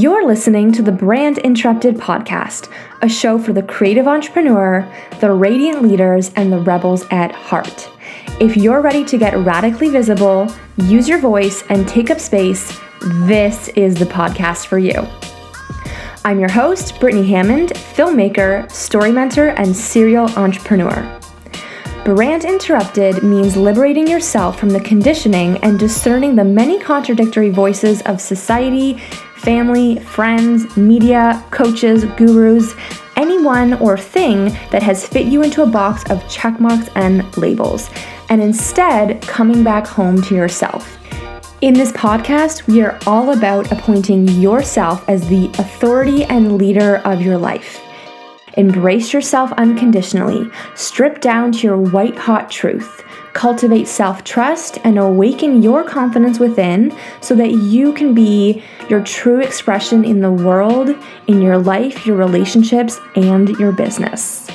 You're listening to the Brand Interrupted podcast, a show for the creative entrepreneur, the radiant leaders, and the rebels at heart. If you're ready to get radically visible, use your voice, and take up space, this is the podcast for you. I'm your host, Brittany Hammond, filmmaker, story mentor, and serial entrepreneur. Brand Interrupted means liberating yourself from the conditioning and discerning the many contradictory voices of society, family, friends, media, coaches, gurus, anyone or thing that has fit you into a box of checkmarks and labels, and instead coming back home to yourself. In this podcast, we are all about appointing yourself as the authority and leader of your life. Embrace yourself unconditionally, strip down to your white hot truth, cultivate self trust, and awaken your confidence within so that you can be your true expression in the world, in your life, your relationships, and your business.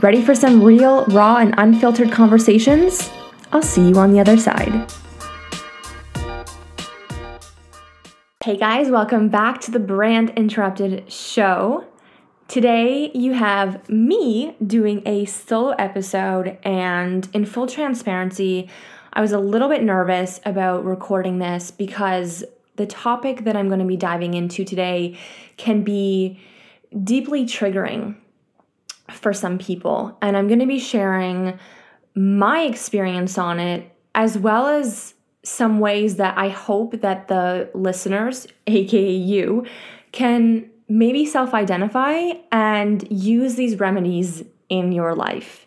Ready for some real, raw, and unfiltered conversations? I'll see you on the other side. Hey guys, welcome back to the Brand Interrupted show. Today, you have me doing a solo episode, and in full transparency, I was a little bit nervous about recording this because the topic that I'm going to be diving into today can be deeply triggering for some people. And I'm going to be sharing my experience on it as well as some ways that I hope that the listeners, aka you, can maybe self identify and use these remedies in your life.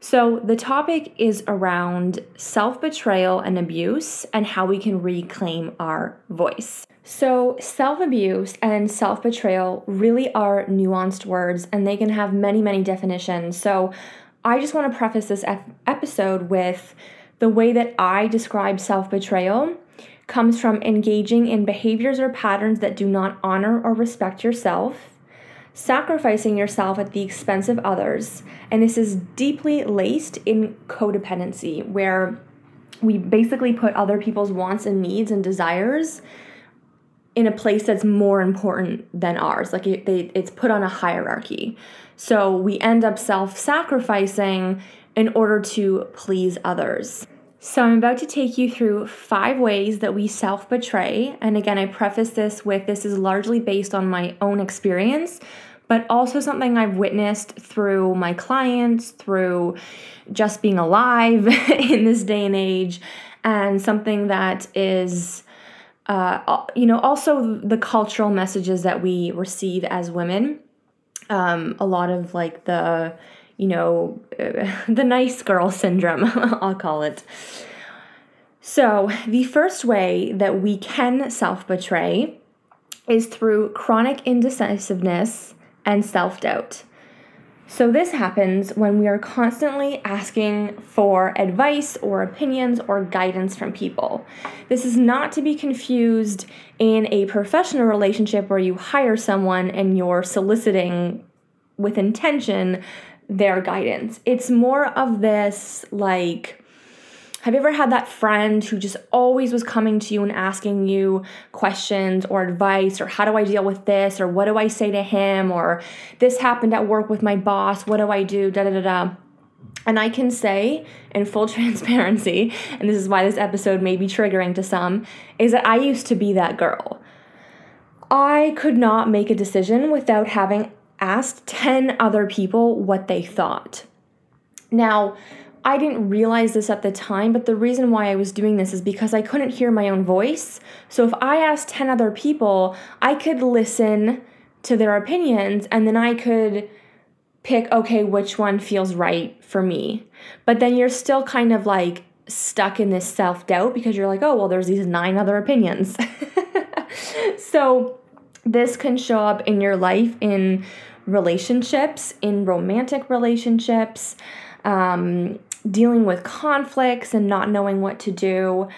So, the topic is around self betrayal and abuse and how we can reclaim our voice. So, self abuse and self betrayal really are nuanced words and they can have many, many definitions. So, I just want to preface this episode with the way that I describe self betrayal comes from engaging in behaviors or patterns that do not honor or respect yourself, sacrificing yourself at the expense of others, and this is deeply laced in codependency, where we basically put other people's wants and needs and desires in a place that's more important than ours. Like it, they, it's put on a hierarchy. So we end up self sacrificing in order to please others. So, I'm about to take you through five ways that we self betray. And again, I preface this with this is largely based on my own experience, but also something I've witnessed through my clients, through just being alive in this day and age, and something that is. Uh, you know, also the cultural messages that we receive as women. Um, a lot of like the you know, uh, the nice girl syndrome, I'll call it. So, the first way that we can self betray is through chronic indecisiveness and self doubt. So, this happens when we are constantly asking for advice or opinions or guidance from people. This is not to be confused in a professional relationship where you hire someone and you're soliciting with intention their guidance. It's more of this like, have you ever had that friend who just always was coming to you and asking you questions or advice or how do I deal with this or what do I say to him or this happened at work with my boss, what do I do? Da da da da. And I can say in full transparency, and this is why this episode may be triggering to some, is that I used to be that girl. I could not make a decision without having asked 10 other people what they thought. Now, I didn't realize this at the time, but the reason why I was doing this is because I couldn't hear my own voice. So if I asked 10 other people, I could listen to their opinions and then I could pick, okay, which one feels right for me. But then you're still kind of like stuck in this self doubt because you're like, oh, well, there's these nine other opinions. so this can show up in your life in relationships, in romantic relationships, um, dealing with conflicts and not knowing what to do.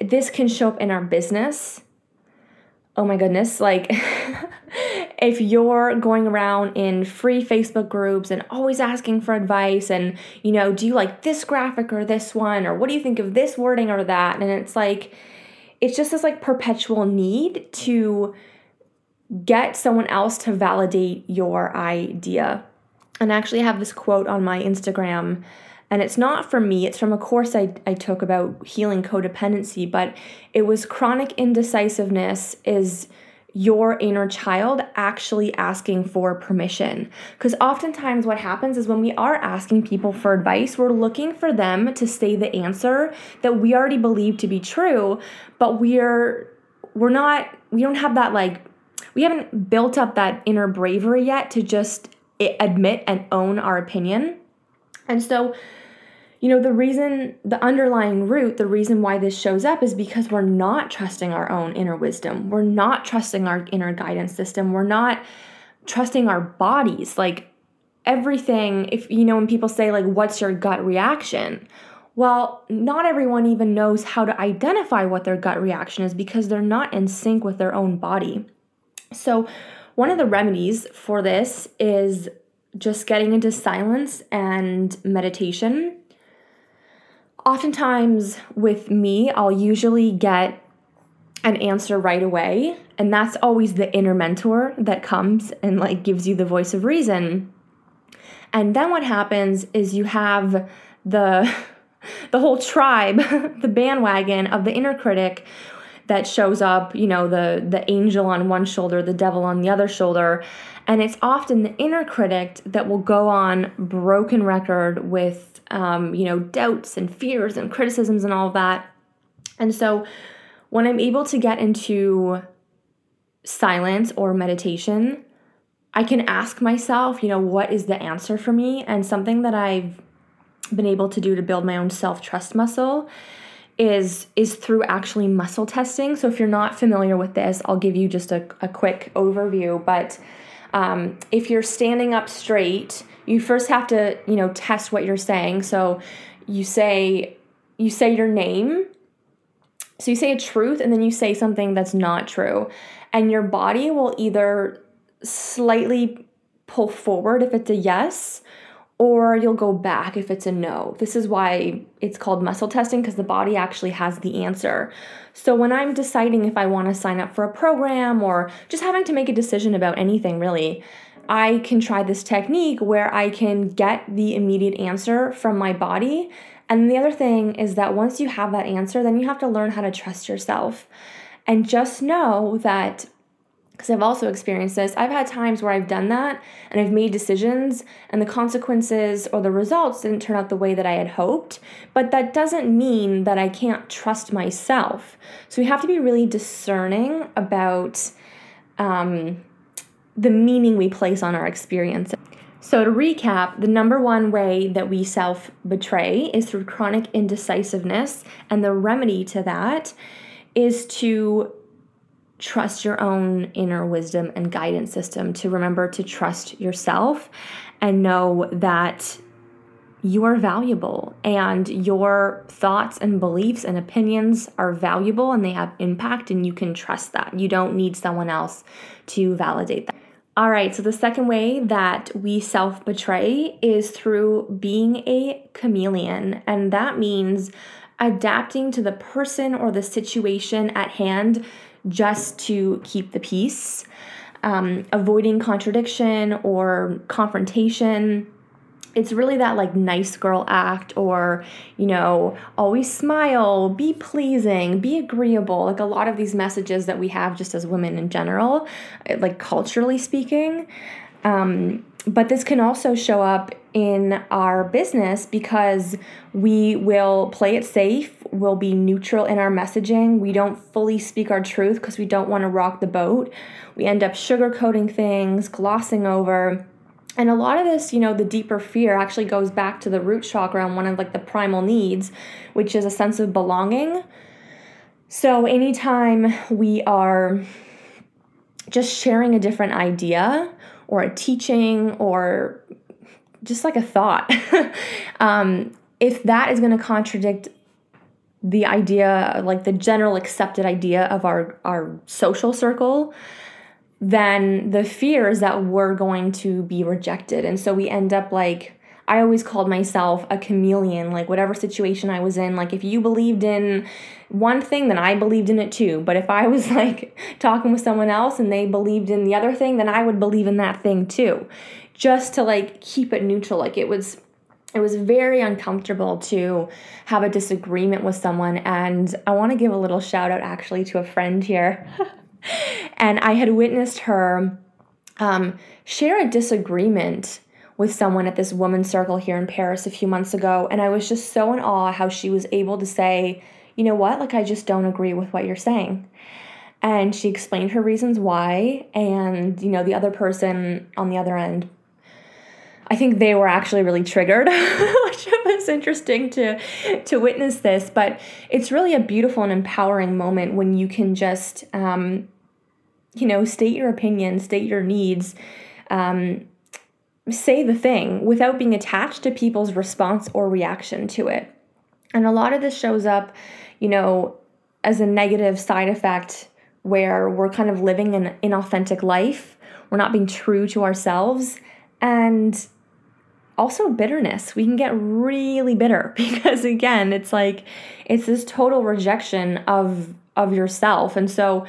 This can show up in our business. Oh my goodness, like if you're going around in free Facebook groups and always asking for advice and, you know, do you like this graphic or this one? Or what do you think of this wording or that? And it's like, it's just this like perpetual need to get someone else to validate your idea. And I actually have this quote on my Instagram, and it's not from me, it's from a course I, I took about healing codependency, but it was chronic indecisiveness is your inner child actually asking for permission. Because oftentimes, what happens is when we are asking people for advice, we're looking for them to say the answer that we already believe to be true, but we're we're not we don't have that like we haven't built up that inner bravery yet to just admit and own our opinion. And so you know, the reason, the underlying root, the reason why this shows up is because we're not trusting our own inner wisdom. We're not trusting our inner guidance system. We're not trusting our bodies. Like everything, if you know, when people say, like, what's your gut reaction? Well, not everyone even knows how to identify what their gut reaction is because they're not in sync with their own body. So, one of the remedies for this is just getting into silence and meditation oftentimes with me, I'll usually get an answer right away. And that's always the inner mentor that comes and like gives you the voice of reason. And then what happens is you have the the whole tribe, the bandwagon of the inner critic that shows up, you know, the the angel on one shoulder, the devil on the other shoulder, and it's often the inner critic that will go on broken record with, um, you know, doubts and fears and criticisms and all of that. And so when I'm able to get into silence or meditation, I can ask myself, you know, what is the answer for me? And something that I've been able to do to build my own self-trust muscle is is through actually muscle testing. So if you're not familiar with this, I'll give you just a, a quick overview. But um, if you're standing up straight, you first have to, you know, test what you're saying. So you say you say your name. So you say a truth and then you say something that's not true. And your body will either slightly pull forward if it's a yes or you'll go back if it's a no. This is why it's called muscle testing because the body actually has the answer. So when I'm deciding if I want to sign up for a program or just having to make a decision about anything really, I can try this technique where I can get the immediate answer from my body. And the other thing is that once you have that answer, then you have to learn how to trust yourself. And just know that because I've also experienced this. I've had times where I've done that and I've made decisions and the consequences or the results didn't turn out the way that I had hoped, but that doesn't mean that I can't trust myself. So we have to be really discerning about um, the meaning we place on our experiences. So, to recap, the number one way that we self betray is through chronic indecisiveness, and the remedy to that is to trust your own inner wisdom and guidance system, to remember to trust yourself and know that you are valuable and your thoughts and beliefs and opinions are valuable and they have impact, and you can trust that. You don't need someone else to validate that. All right, so the second way that we self betray is through being a chameleon, and that means adapting to the person or the situation at hand just to keep the peace, um, avoiding contradiction or confrontation. It's really that like nice girl act, or you know, always smile, be pleasing, be agreeable. Like a lot of these messages that we have just as women in general, like culturally speaking. Um, but this can also show up in our business because we will play it safe, we'll be neutral in our messaging, we don't fully speak our truth because we don't want to rock the boat. We end up sugarcoating things, glossing over. And a lot of this, you know, the deeper fear actually goes back to the root chakra and one of like the primal needs, which is a sense of belonging. So anytime we are just sharing a different idea, or a teaching or just like a thought. um, if that is going to contradict the idea, like the general accepted idea of our, our social circle, then the fear is that we're going to be rejected. And so we end up like, I always called myself a chameleon, like whatever situation I was in. Like if you believed in one thing, then I believed in it too. But if I was like talking with someone else and they believed in the other thing, then I would believe in that thing too. Just to like keep it neutral. Like it was it was very uncomfortable to have a disagreement with someone and I want to give a little shout out actually to a friend here. and I had witnessed her um, share a disagreement with someone at this woman's circle here in Paris a few months ago. And I was just so in awe how she was able to say, you know what, like I just don't agree with what you're saying. And she explained her reasons why. And, you know, the other person on the other end, I think they were actually really triggered, which was interesting to to witness this. But it's really a beautiful and empowering moment when you can just, um, you know, state your opinion, state your needs, um, say the thing without being attached to people's response or reaction to it. And a lot of this shows up, you know, as a negative side effect where we're kind of living an inauthentic life, we're not being true to ourselves, and also bitterness. We can get really bitter because again, it's like it's this total rejection of of yourself. And so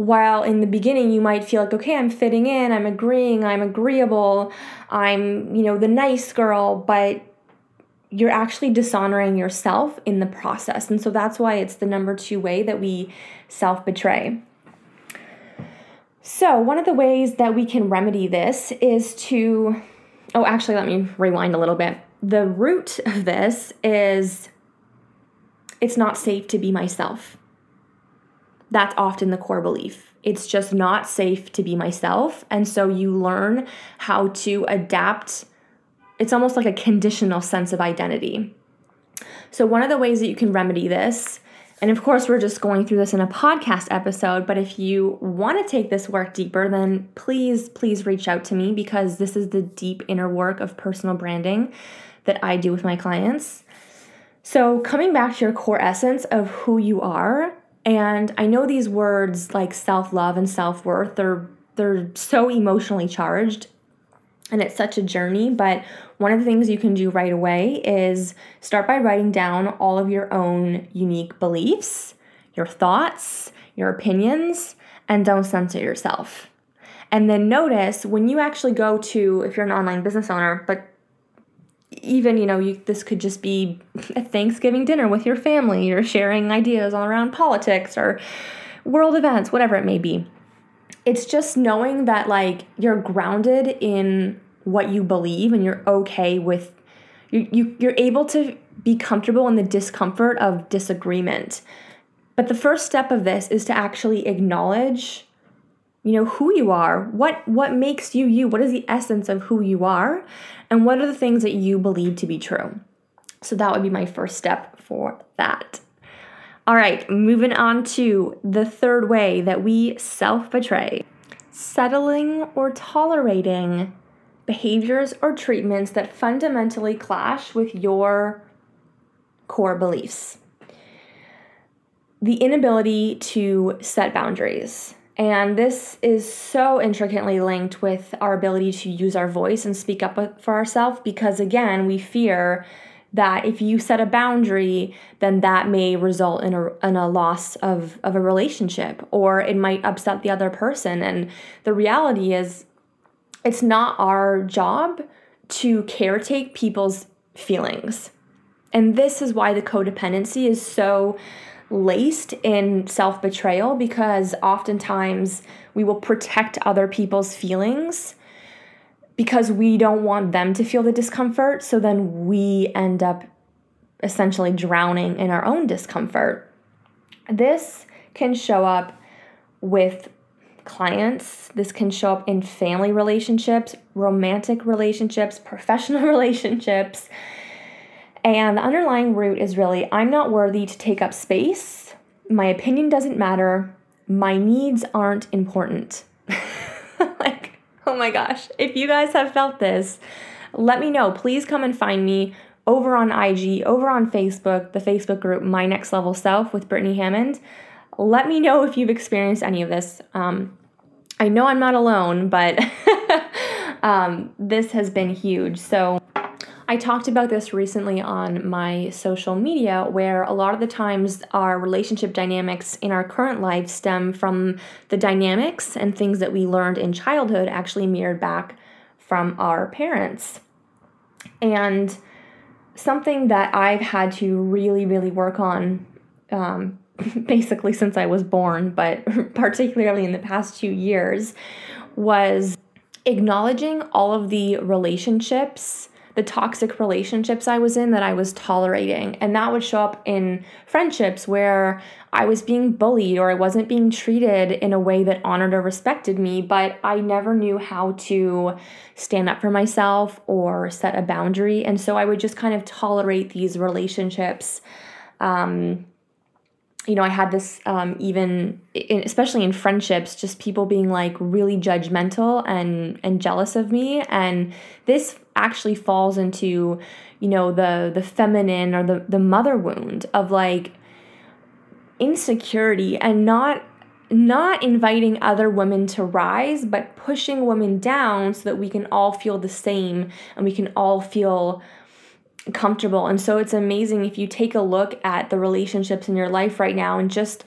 while in the beginning you might feel like okay i'm fitting in i'm agreeing i'm agreeable i'm you know the nice girl but you're actually dishonoring yourself in the process and so that's why it's the number two way that we self betray so one of the ways that we can remedy this is to oh actually let me rewind a little bit the root of this is it's not safe to be myself that's often the core belief. It's just not safe to be myself. And so you learn how to adapt. It's almost like a conditional sense of identity. So, one of the ways that you can remedy this, and of course, we're just going through this in a podcast episode, but if you want to take this work deeper, then please, please reach out to me because this is the deep inner work of personal branding that I do with my clients. So, coming back to your core essence of who you are, and I know these words like self-love and self-worth, they're they're so emotionally charged and it's such a journey, but one of the things you can do right away is start by writing down all of your own unique beliefs, your thoughts, your opinions, and don't censor yourself. And then notice when you actually go to, if you're an online business owner, but even you know you, this could just be a thanksgiving dinner with your family you're sharing ideas all around politics or world events whatever it may be it's just knowing that like you're grounded in what you believe and you're okay with you, you you're able to be comfortable in the discomfort of disagreement. But the first step of this is to actually acknowledge you know who you are what what makes you you what is the essence of who you are and what are the things that you believe to be true. So that would be my first step for that all right moving on to the third way that we self betray settling or tolerating behaviors or treatments that fundamentally clash with your core beliefs. The inability to set boundaries. And this is so intricately linked with our ability to use our voice and speak up for ourselves because, again, we fear that if you set a boundary, then that may result in a, in a loss of, of a relationship or it might upset the other person. And the reality is, it's not our job to caretake people's feelings. And this is why the codependency is so laced in self betrayal because oftentimes we will protect other people's feelings because we don't want them to feel the discomfort. So then we end up essentially drowning in our own discomfort. This can show up with clients, this can show up in family relationships, romantic relationships, professional relationships. And the underlying root is really I'm not worthy to take up space. My opinion doesn't matter. My needs aren't important. Oh my gosh. If you guys have felt this, let me know. Please come and find me over on IG, over on Facebook, the Facebook group My Next Level Self with Brittany Hammond. Let me know if you've experienced any of this. Um, I know I'm not alone, but um, this has been huge. So, I talked about this recently on my social media, where a lot of the times our relationship dynamics in our current life stem from the dynamics and things that we learned in childhood actually mirrored back from our parents. And something that I've had to really, really work on um, basically since I was born, but particularly in the past two years, was acknowledging all of the relationships the toxic relationships I was in that I was tolerating. And that would show up in friendships where I was being bullied or I wasn't being treated in a way that honored or respected me, but I never knew how to stand up for myself or set a boundary. And so I would just kind of tolerate these relationships. Um, you know, I had this um, even, in, especially in friendships, just people being like really judgmental and and jealous of me, and this actually falls into, you know, the the feminine or the the mother wound of like insecurity and not not inviting other women to rise, but pushing women down so that we can all feel the same and we can all feel comfortable. And so it's amazing if you take a look at the relationships in your life right now and just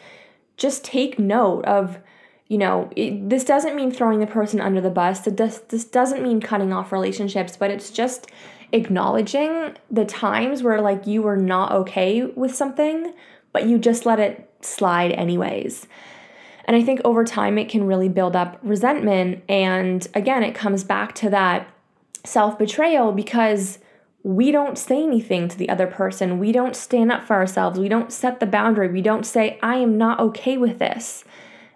just take note of you know, it, this doesn't mean throwing the person under the bus. Does, this doesn't mean cutting off relationships, but it's just acknowledging the times where like you were not okay with something, but you just let it slide anyways. And I think over time it can really build up resentment. And again, it comes back to that self betrayal because we don't say anything to the other person. We don't stand up for ourselves. We don't set the boundary. We don't say, I am not okay with this.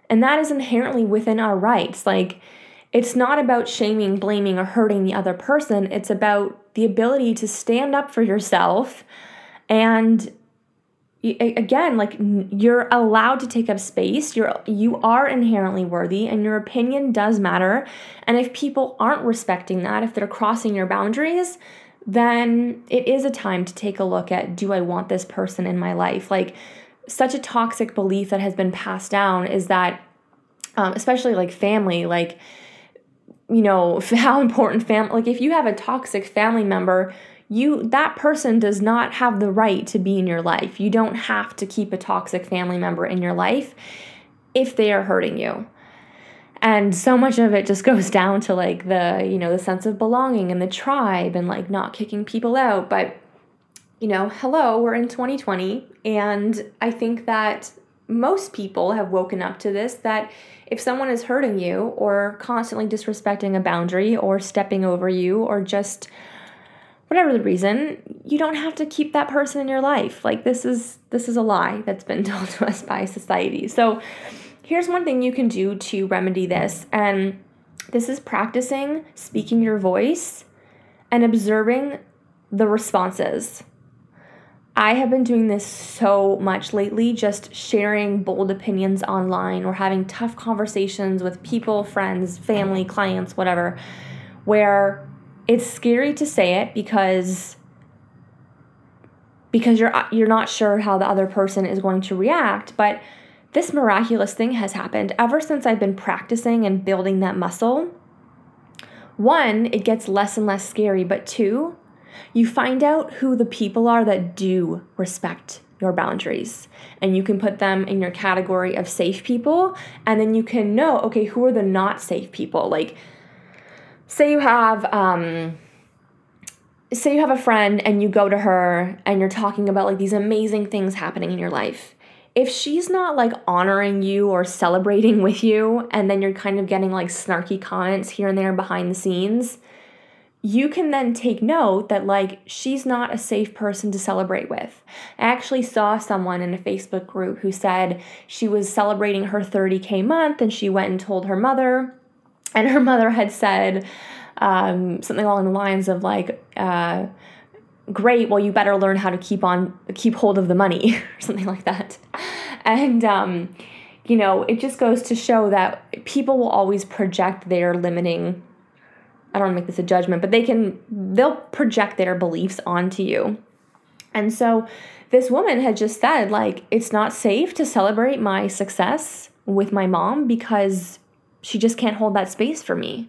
And that is inherently within our rights. Like, it's not about shaming, blaming, or hurting the other person. It's about the ability to stand up for yourself. And again, like you're allowed to take up space. You're you are inherently worthy, and your opinion does matter. And if people aren't respecting that, if they're crossing your boundaries, then it is a time to take a look at do I want this person in my life? Like, such a toxic belief that has been passed down is that, um, especially like family, like, you know, how important family, like, if you have a toxic family member, you that person does not have the right to be in your life. You don't have to keep a toxic family member in your life if they are hurting you and so much of it just goes down to like the you know the sense of belonging and the tribe and like not kicking people out. But you know hello we're in 2020 and i think that most people have woken up to this that if someone is hurting you or constantly disrespecting a boundary or stepping over you or just whatever the reason you don't have to keep that person in your life. Like this is this is a lie that's been told to us by society. So Here's one thing you can do to remedy this, and this is practicing speaking your voice and observing the responses. I have been doing this so much lately, just sharing bold opinions online or having tough conversations with people, friends, family, clients, whatever, where it's scary to say it because because you're you're not sure how the other person is going to react, but this miraculous thing has happened ever since I've been practicing and building that muscle. One, it gets less and less scary, but two, you find out who the people are that do respect your boundaries. And you can put them in your category of safe people. And then you can know, okay, who are the not safe people? Like, say you have, um, say you have a friend and you go to her and you're talking about like these amazing things happening in your life if she's not like honoring you or celebrating with you, and then you're kind of getting like snarky comments here and there behind the scenes, you can then take note that like she's not a safe person to celebrate with. I actually saw someone in a Facebook group who said she was celebrating her 30K month and she went and told her mother, and her mother had said um, something along the lines of like, uh, great well you better learn how to keep on keep hold of the money or something like that and um, you know it just goes to show that people will always project their limiting i don't want to make this a judgment but they can they'll project their beliefs onto you. And so this woman had just said like it's not safe to celebrate my success with my mom because she just can't hold that space for me.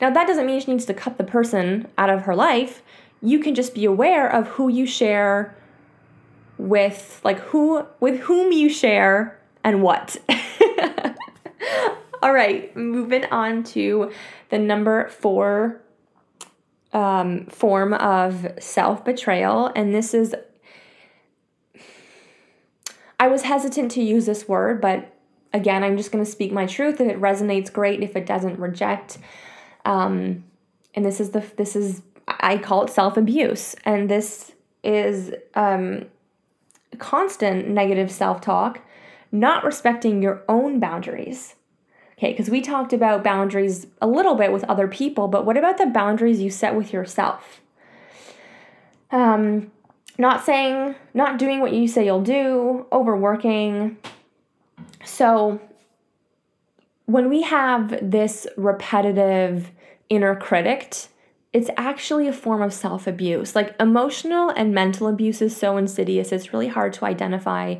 Now that doesn't mean she needs to cut the person out of her life. You can just be aware of who you share with like who with whom you share and what. All right, moving on to the number 4 um, form of self betrayal, and this is I was hesitant to use this word, but again, I'm just going to speak my truth. If it resonates, great. If it doesn't, reject. Um, and this is the this is I call it self abuse, and this is um, constant negative self talk, not respecting your own boundaries. Okay, because we talked about boundaries a little bit with other people, but what about the boundaries you set with yourself? Um, not saying, not doing what you say you'll do, overworking. So, when we have this repetitive inner critic, it's actually a form of self abuse. Like emotional and mental abuse is so insidious, it's really hard to identify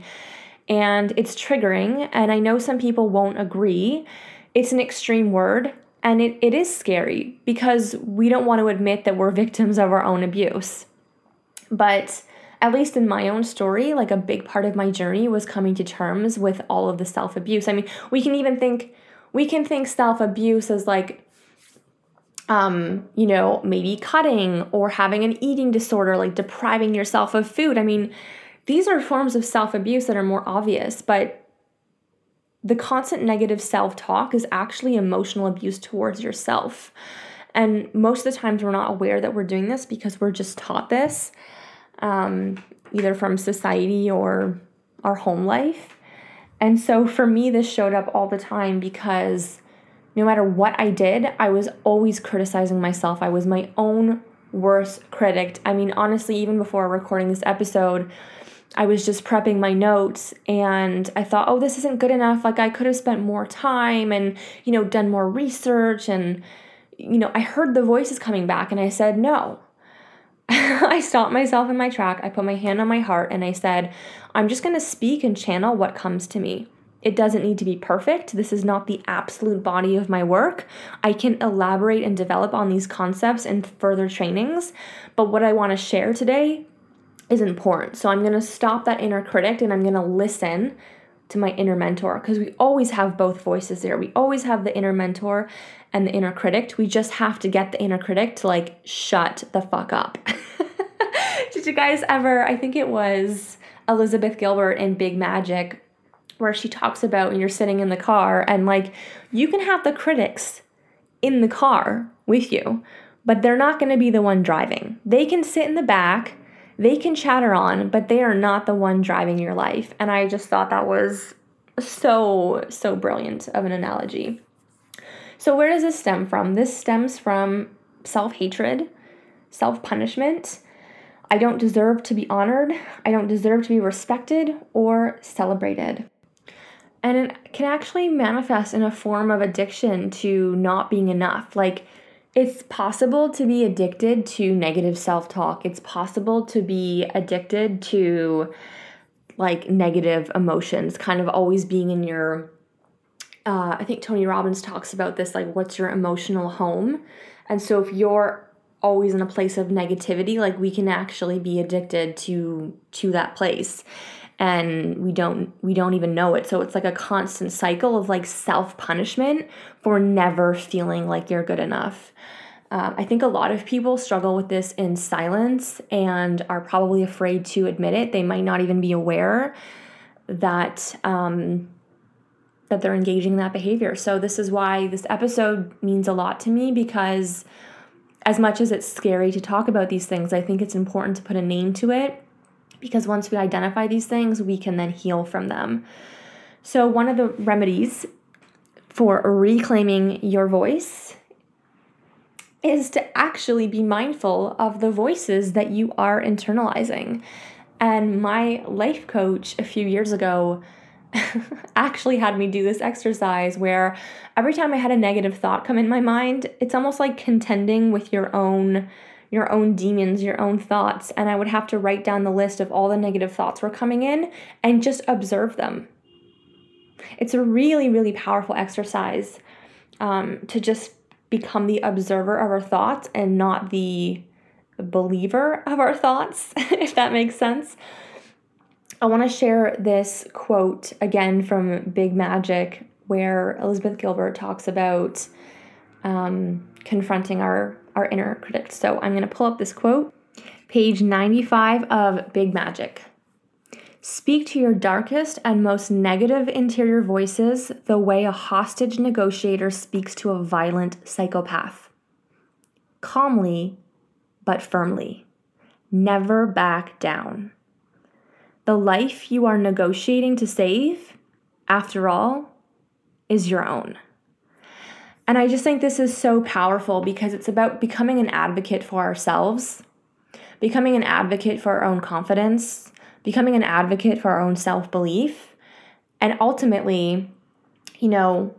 and it's triggering. And I know some people won't agree. It's an extreme word and it, it is scary because we don't want to admit that we're victims of our own abuse. But at least in my own story, like a big part of my journey was coming to terms with all of the self abuse. I mean, we can even think, we can think self abuse as like, um, you know, maybe cutting or having an eating disorder, like depriving yourself of food. I mean, these are forms of self abuse that are more obvious, but the constant negative self talk is actually emotional abuse towards yourself. And most of the times, we're not aware that we're doing this because we're just taught this um, either from society or our home life. And so for me, this showed up all the time because no matter what I did, I was always criticizing myself. I was my own worst critic. I mean, honestly, even before recording this episode, I was just prepping my notes and I thought, oh, this isn't good enough. Like, I could have spent more time and, you know, done more research. And, you know, I heard the voices coming back and I said, no, I stopped myself in my track. I put my hand on my heart and I said, I'm just going to speak and channel what comes to me. It doesn't need to be perfect. This is not the absolute body of my work. I can elaborate and develop on these concepts in further trainings, but what I want to share today is important. So I'm going to stop that inner critic and I'm going to listen to my inner mentor because we always have both voices there. We always have the inner mentor and the inner critic. We just have to get the inner critic to like shut the fuck up. Did you guys ever, I think it was Elizabeth Gilbert in Big Magic, where she talks about when you're sitting in the car and like you can have the critics in the car with you, but they're not going to be the one driving. They can sit in the back, they can chatter on, but they are not the one driving your life. And I just thought that was so, so brilliant of an analogy. So, where does this stem from? This stems from self hatred, self punishment. I don't deserve to be honored. I don't deserve to be respected or celebrated. And it can actually manifest in a form of addiction to not being enough. Like, it's possible to be addicted to negative self talk. It's possible to be addicted to like negative emotions, kind of always being in your uh, I think Tony Robbins talks about this like, what's your emotional home? And so if you're always in a place of negativity, like we can actually be addicted to to that place and we don't we don't even know it. So it's like a constant cycle of like self-punishment for never feeling like you're good enough. Um, i think a lot of people struggle with this in silence and are probably afraid to admit it. They might not even be aware that um, that they're engaging in that behavior. So, this is why this episode means a lot to me because, as much as it's scary to talk about these things, I think it's important to put a name to it because once we identify these things, we can then heal from them. So, one of the remedies for reclaiming your voice is to actually be mindful of the voices that you are internalizing. And my life coach a few years ago actually had me do this exercise where every time I had a negative thought come in my mind, it's almost like contending with your own your own demons, your own thoughts, and I would have to write down the list of all the negative thoughts were coming in and just observe them. It's a really, really powerful exercise um, to just become the observer of our thoughts and not the believer of our thoughts, if that makes sense. I want to share this quote again from Big Magic, where Elizabeth Gilbert talks about um, confronting our, our inner critics. So I'm going to pull up this quote, page 95 of Big Magic. Speak to your darkest and most negative interior voices the way a hostage negotiator speaks to a violent psychopath. Calmly, but firmly. Never back down. The life you are negotiating to save, after all, is your own. And I just think this is so powerful because it's about becoming an advocate for ourselves, becoming an advocate for our own confidence, becoming an advocate for our own self belief. And ultimately, you know,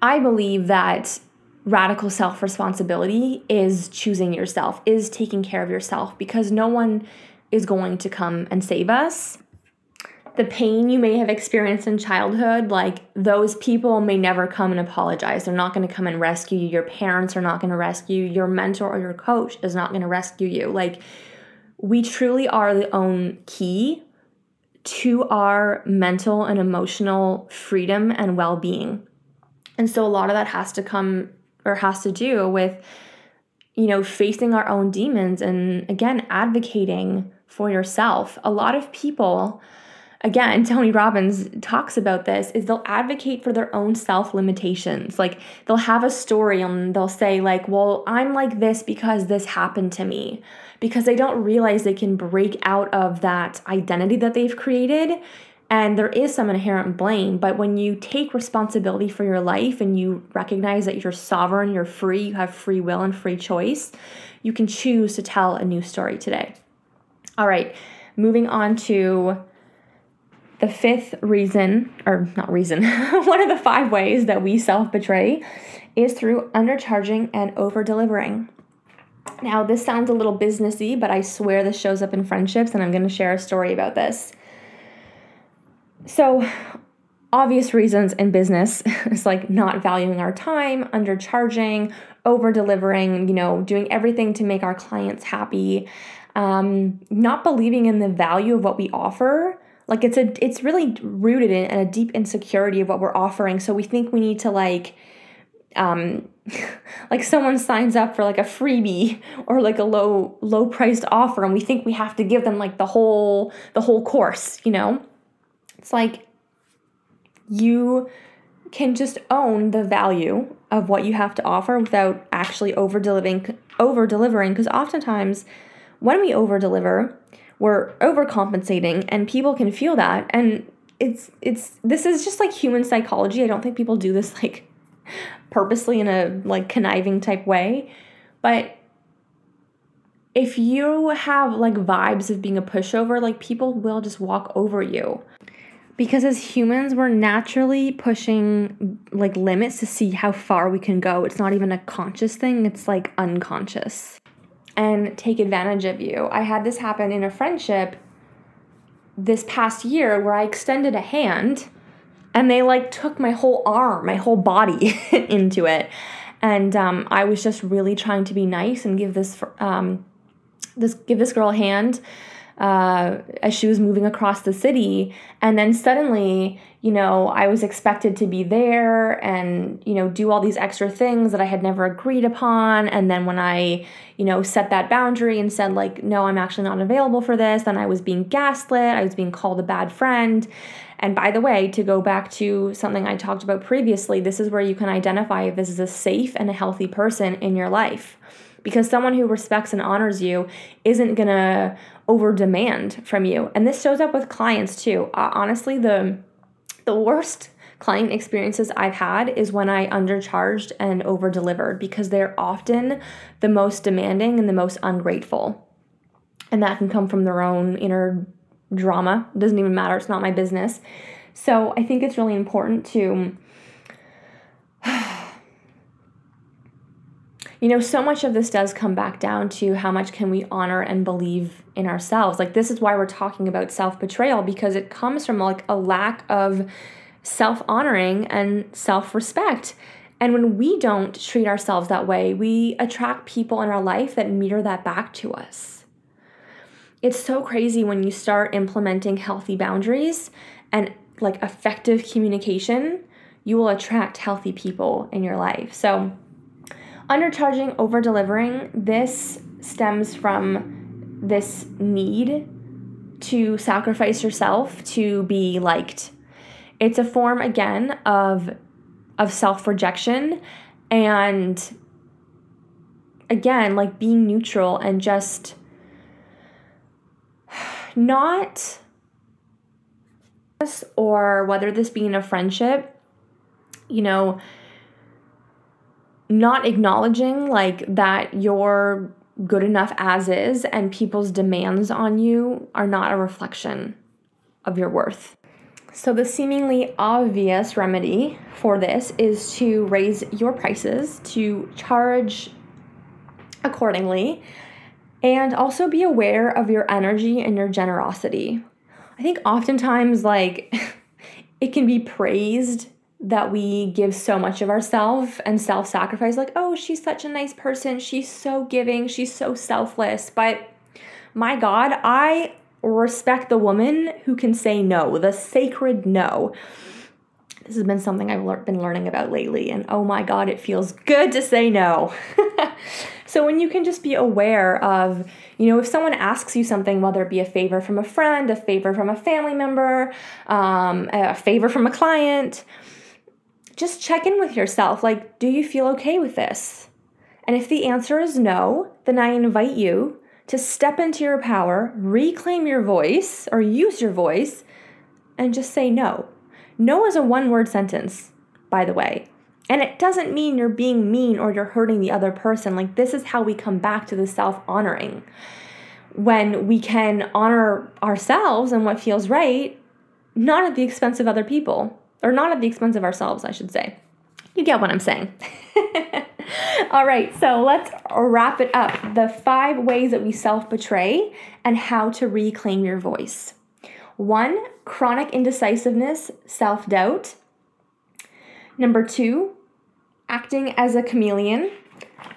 I believe that radical self responsibility is choosing yourself, is taking care of yourself because no one is going to come and save us. The pain you may have experienced in childhood, like those people may never come and apologize. They're not going to come and rescue you. Your parents are not going to rescue you. Your mentor or your coach is not going to rescue you. Like, we truly are the own key to our mental and emotional freedom and well being. And so a lot of that has to come or has to do with, you know, facing our own demons and again, advocating for yourself. A lot of people, again, Tony Robbins talks about this, is they'll advocate for their own self limitations. Like they'll have a story and they'll say, like, well, I'm like this because this happened to me. Because they don't realize they can break out of that identity that they've created and there is some inherent blame, but when you take responsibility for your life and you recognize that you're sovereign, you're free, you have free will and free choice, you can choose to tell a new story today. All right, moving on to the fifth reason, or not reason, one of the five ways that we self betray is through undercharging and over delivering. Now, this sounds a little businessy, but I swear this shows up in friendships, and I'm going to share a story about this. So, obvious reasons in business is like not valuing our time, undercharging, over delivering, you know, doing everything to make our clients happy, um, not believing in the value of what we offer. Like it's a it's really rooted in, in a deep insecurity of what we're offering. So we think we need to like um like someone signs up for like a freebie or like a low low priced offer and we think we have to give them like the whole the whole course, you know? It's like you can just own the value of what you have to offer without actually over delivering over delivering because oftentimes when we over deliver we're overcompensating and people can feel that. And it's it's this is just like human psychology. I don't think people do this like purposely in a like conniving type way. But if you have like vibes of being a pushover like people will just walk over you. Because as humans we're naturally pushing like limits to see how far we can go. It's not even a conscious thing. It's like unconscious and take advantage of you. I had this happen in a friendship this past year where i extended a hand and they like took my whole arm my whole body into it. And um, i was just really trying to be nice and give this um, this give this girl a hand uh, as she was moving across the city. And then suddenly, you know, I was expected to be there and, you know, do all these extra things that I had never agreed upon. And then when I, you know, set that boundary and said, like, no, I'm actually not available for this, then I was being gaslit. I was being called a bad friend. And by the way, to go back to something I talked about previously, this is where you can identify if this is a safe and a healthy person in your life because someone who respects and honors you isn't going to over demand from you. And this shows up with clients too. Uh, honestly, the the worst client experiences I've had is when I undercharged and over delivered because they're often the most demanding and the most ungrateful. And that can come from their own inner drama. It doesn't even matter, it's not my business. So I think it's really important to you know, so much of this does come back down to how much can we honor and believe in ourselves. Like this is why we're talking about self-betrayal because it comes from like a lack of self-honoring and self-respect. And when we don't treat ourselves that way, we attract people in our life that mirror that back to us. It's so crazy when you start implementing healthy boundaries and like effective communication, you will attract healthy people in your life. So, undercharging, over delivering, this stems from this need to sacrifice yourself to be liked. It's a form again of of self-rejection and again like being neutral and just not or whether this be in a friendship you know not acknowledging like that you're good enough as is and people's demands on you are not a reflection of your worth. So, the seemingly obvious remedy for this is to raise your prices, to charge accordingly, and also be aware of your energy and your generosity. I think oftentimes, like, it can be praised that we give so much of ourselves and self sacrifice. Like, oh, she's such a nice person. She's so giving. She's so selfless. But my God, I respect the woman who can say no, the sacred no. This has been something I've le- been learning about lately. And oh my God, it feels good to say no. so when you can just be aware of, you know, if someone asks you something, whether it be a favor from a friend, a favor from a family member, um, a favor from a client, just check in with yourself. Like, do you feel okay with this? And if the answer is no, then I invite you to step into your power, reclaim your voice or use your voice, and just say no. No is a one word sentence, by the way. And it doesn't mean you're being mean or you're hurting the other person. Like, this is how we come back to the self honoring. When we can honor ourselves and what feels right, not at the expense of other people or not at the expense of ourselves, I should say. You get what I'm saying. All right, so let's wrap it up. The five ways that we self betray and how to reclaim your voice. One, chronic indecisiveness, self doubt. Number two, acting as a chameleon.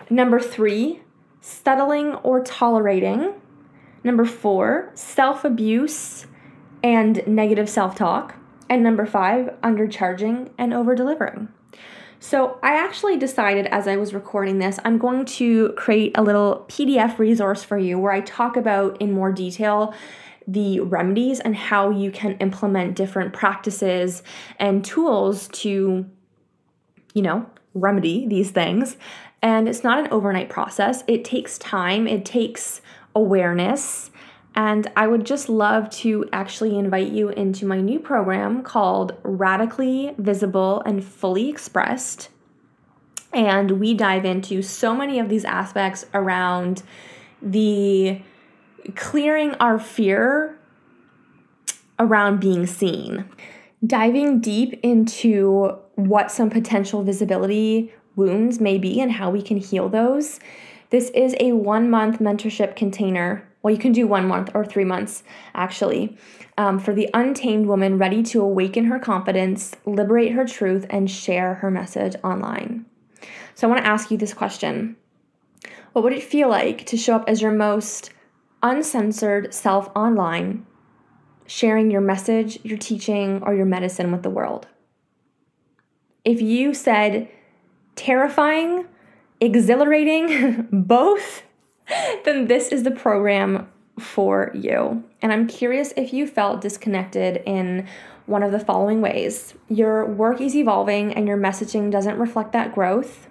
Number three, settling or tolerating. Number four, self abuse and negative self talk. And number five, undercharging and over delivering. So, I actually decided as I was recording this, I'm going to create a little PDF resource for you where I talk about in more detail the remedies and how you can implement different practices and tools to, you know, remedy these things. And it's not an overnight process, it takes time, it takes awareness and I would just love to actually invite you into my new program called Radically Visible and Fully Expressed. And we dive into so many of these aspects around the clearing our fear around being seen, diving deep into what some potential visibility wounds may be and how we can heal those. This is a one month mentorship container well, you can do one month or three months actually, um, for the untamed woman ready to awaken her confidence, liberate her truth, and share her message online. So, I want to ask you this question What would it feel like to show up as your most uncensored self online, sharing your message, your teaching, or your medicine with the world? If you said terrifying, exhilarating, both, then this is the program for you. And I'm curious if you felt disconnected in one of the following ways your work is evolving and your messaging doesn't reflect that growth.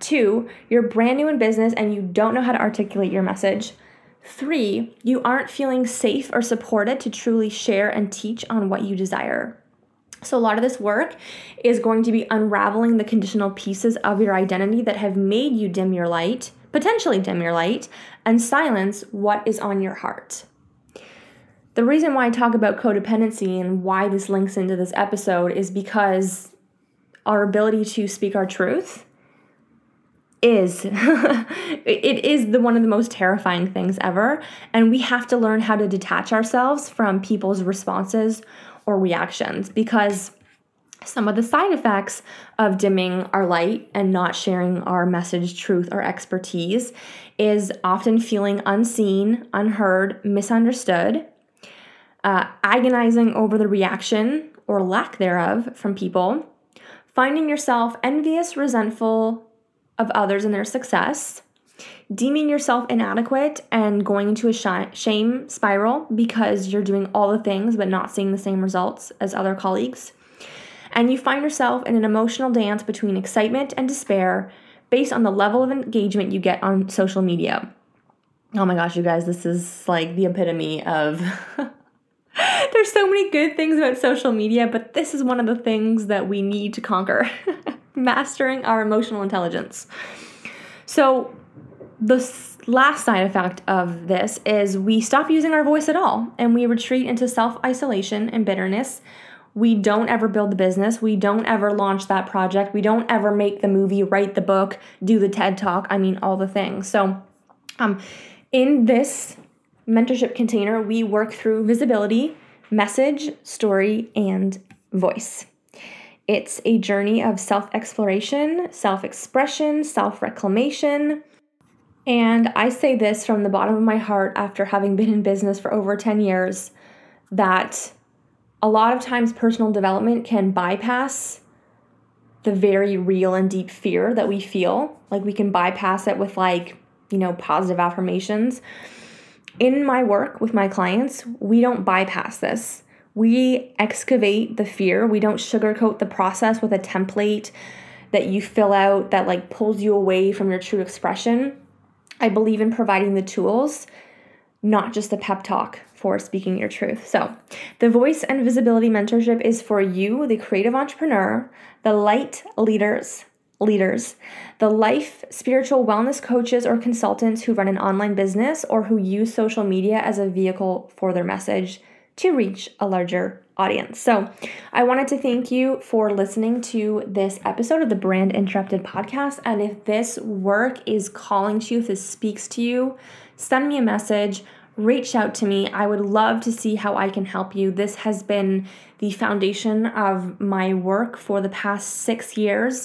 Two, you're brand new in business and you don't know how to articulate your message. Three, you aren't feeling safe or supported to truly share and teach on what you desire. So, a lot of this work is going to be unraveling the conditional pieces of your identity that have made you dim your light potentially dim your light, and silence what is on your heart. The reason why I talk about codependency and why this links into this episode is because our ability to speak our truth is it is the one of the most terrifying things ever and we have to learn how to detach ourselves from people's responses or reactions because some of the side effects of dimming our light and not sharing our message, truth, or expertise is often feeling unseen, unheard, misunderstood, uh, agonizing over the reaction or lack thereof from people, finding yourself envious, resentful of others and their success, deeming yourself inadequate and going into a shame spiral because you're doing all the things but not seeing the same results as other colleagues. And you find yourself in an emotional dance between excitement and despair based on the level of engagement you get on social media. Oh my gosh, you guys, this is like the epitome of. There's so many good things about social media, but this is one of the things that we need to conquer mastering our emotional intelligence. So, the last side effect of this is we stop using our voice at all and we retreat into self isolation and bitterness. We don't ever build the business. We don't ever launch that project. We don't ever make the movie, write the book, do the TED talk. I mean, all the things. So, um, in this mentorship container, we work through visibility, message, story, and voice. It's a journey of self exploration, self expression, self reclamation and I say this from the bottom of my heart after having been in business for over 10 years that a lot of times personal development can bypass the very real and deep fear that we feel. Like we can bypass it with, like, you know, positive affirmations. In my work with my clients, we don't bypass this. We excavate the fear. We don't sugarcoat the process with a template that you fill out that like pulls you away from your true expression I believe in providing the tools, not just the pep talk for speaking your truth. So, the voice and visibility mentorship is for you, the creative entrepreneur, the light leaders, leaders, the life, spiritual wellness coaches or consultants who run an online business or who use social media as a vehicle for their message to reach a larger audience. So, I wanted to thank you for listening to this episode of the Brand Interrupted podcast. And if this work is calling to you, if this speaks to you, send me a message, reach out to me. I would love to see how I can help you. This has been the foundation of my work for the past six years.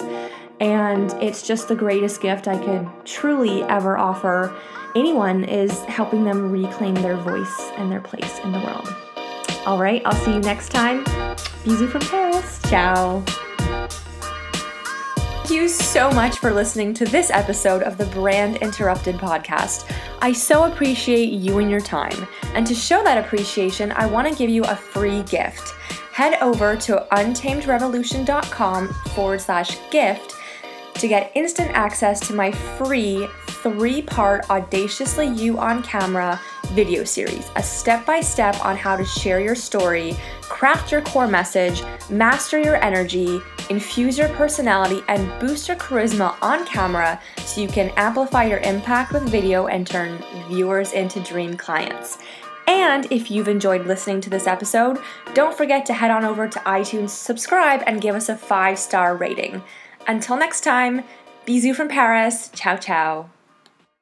And it's just the greatest gift I could truly ever offer anyone is helping them reclaim their voice and their place in the world. All right, I'll see you next time. Bisous from Paris. Ciao. Thank you so much for listening to this episode of the Brand Interrupted podcast. I so appreciate you and your time. And to show that appreciation, I want to give you a free gift. Head over to untamedrevolution.com forward slash gift to get instant access to my free three part Audaciously You on Camera video series, a step by step on how to share your story, craft your core message, master your energy, infuse your personality, and boost your charisma on camera so you can amplify your impact with video and turn viewers into dream clients. And if you've enjoyed listening to this episode, don't forget to head on over to iTunes, subscribe, and give us a five star rating. Until next time, bisous from Paris. Ciao, ciao.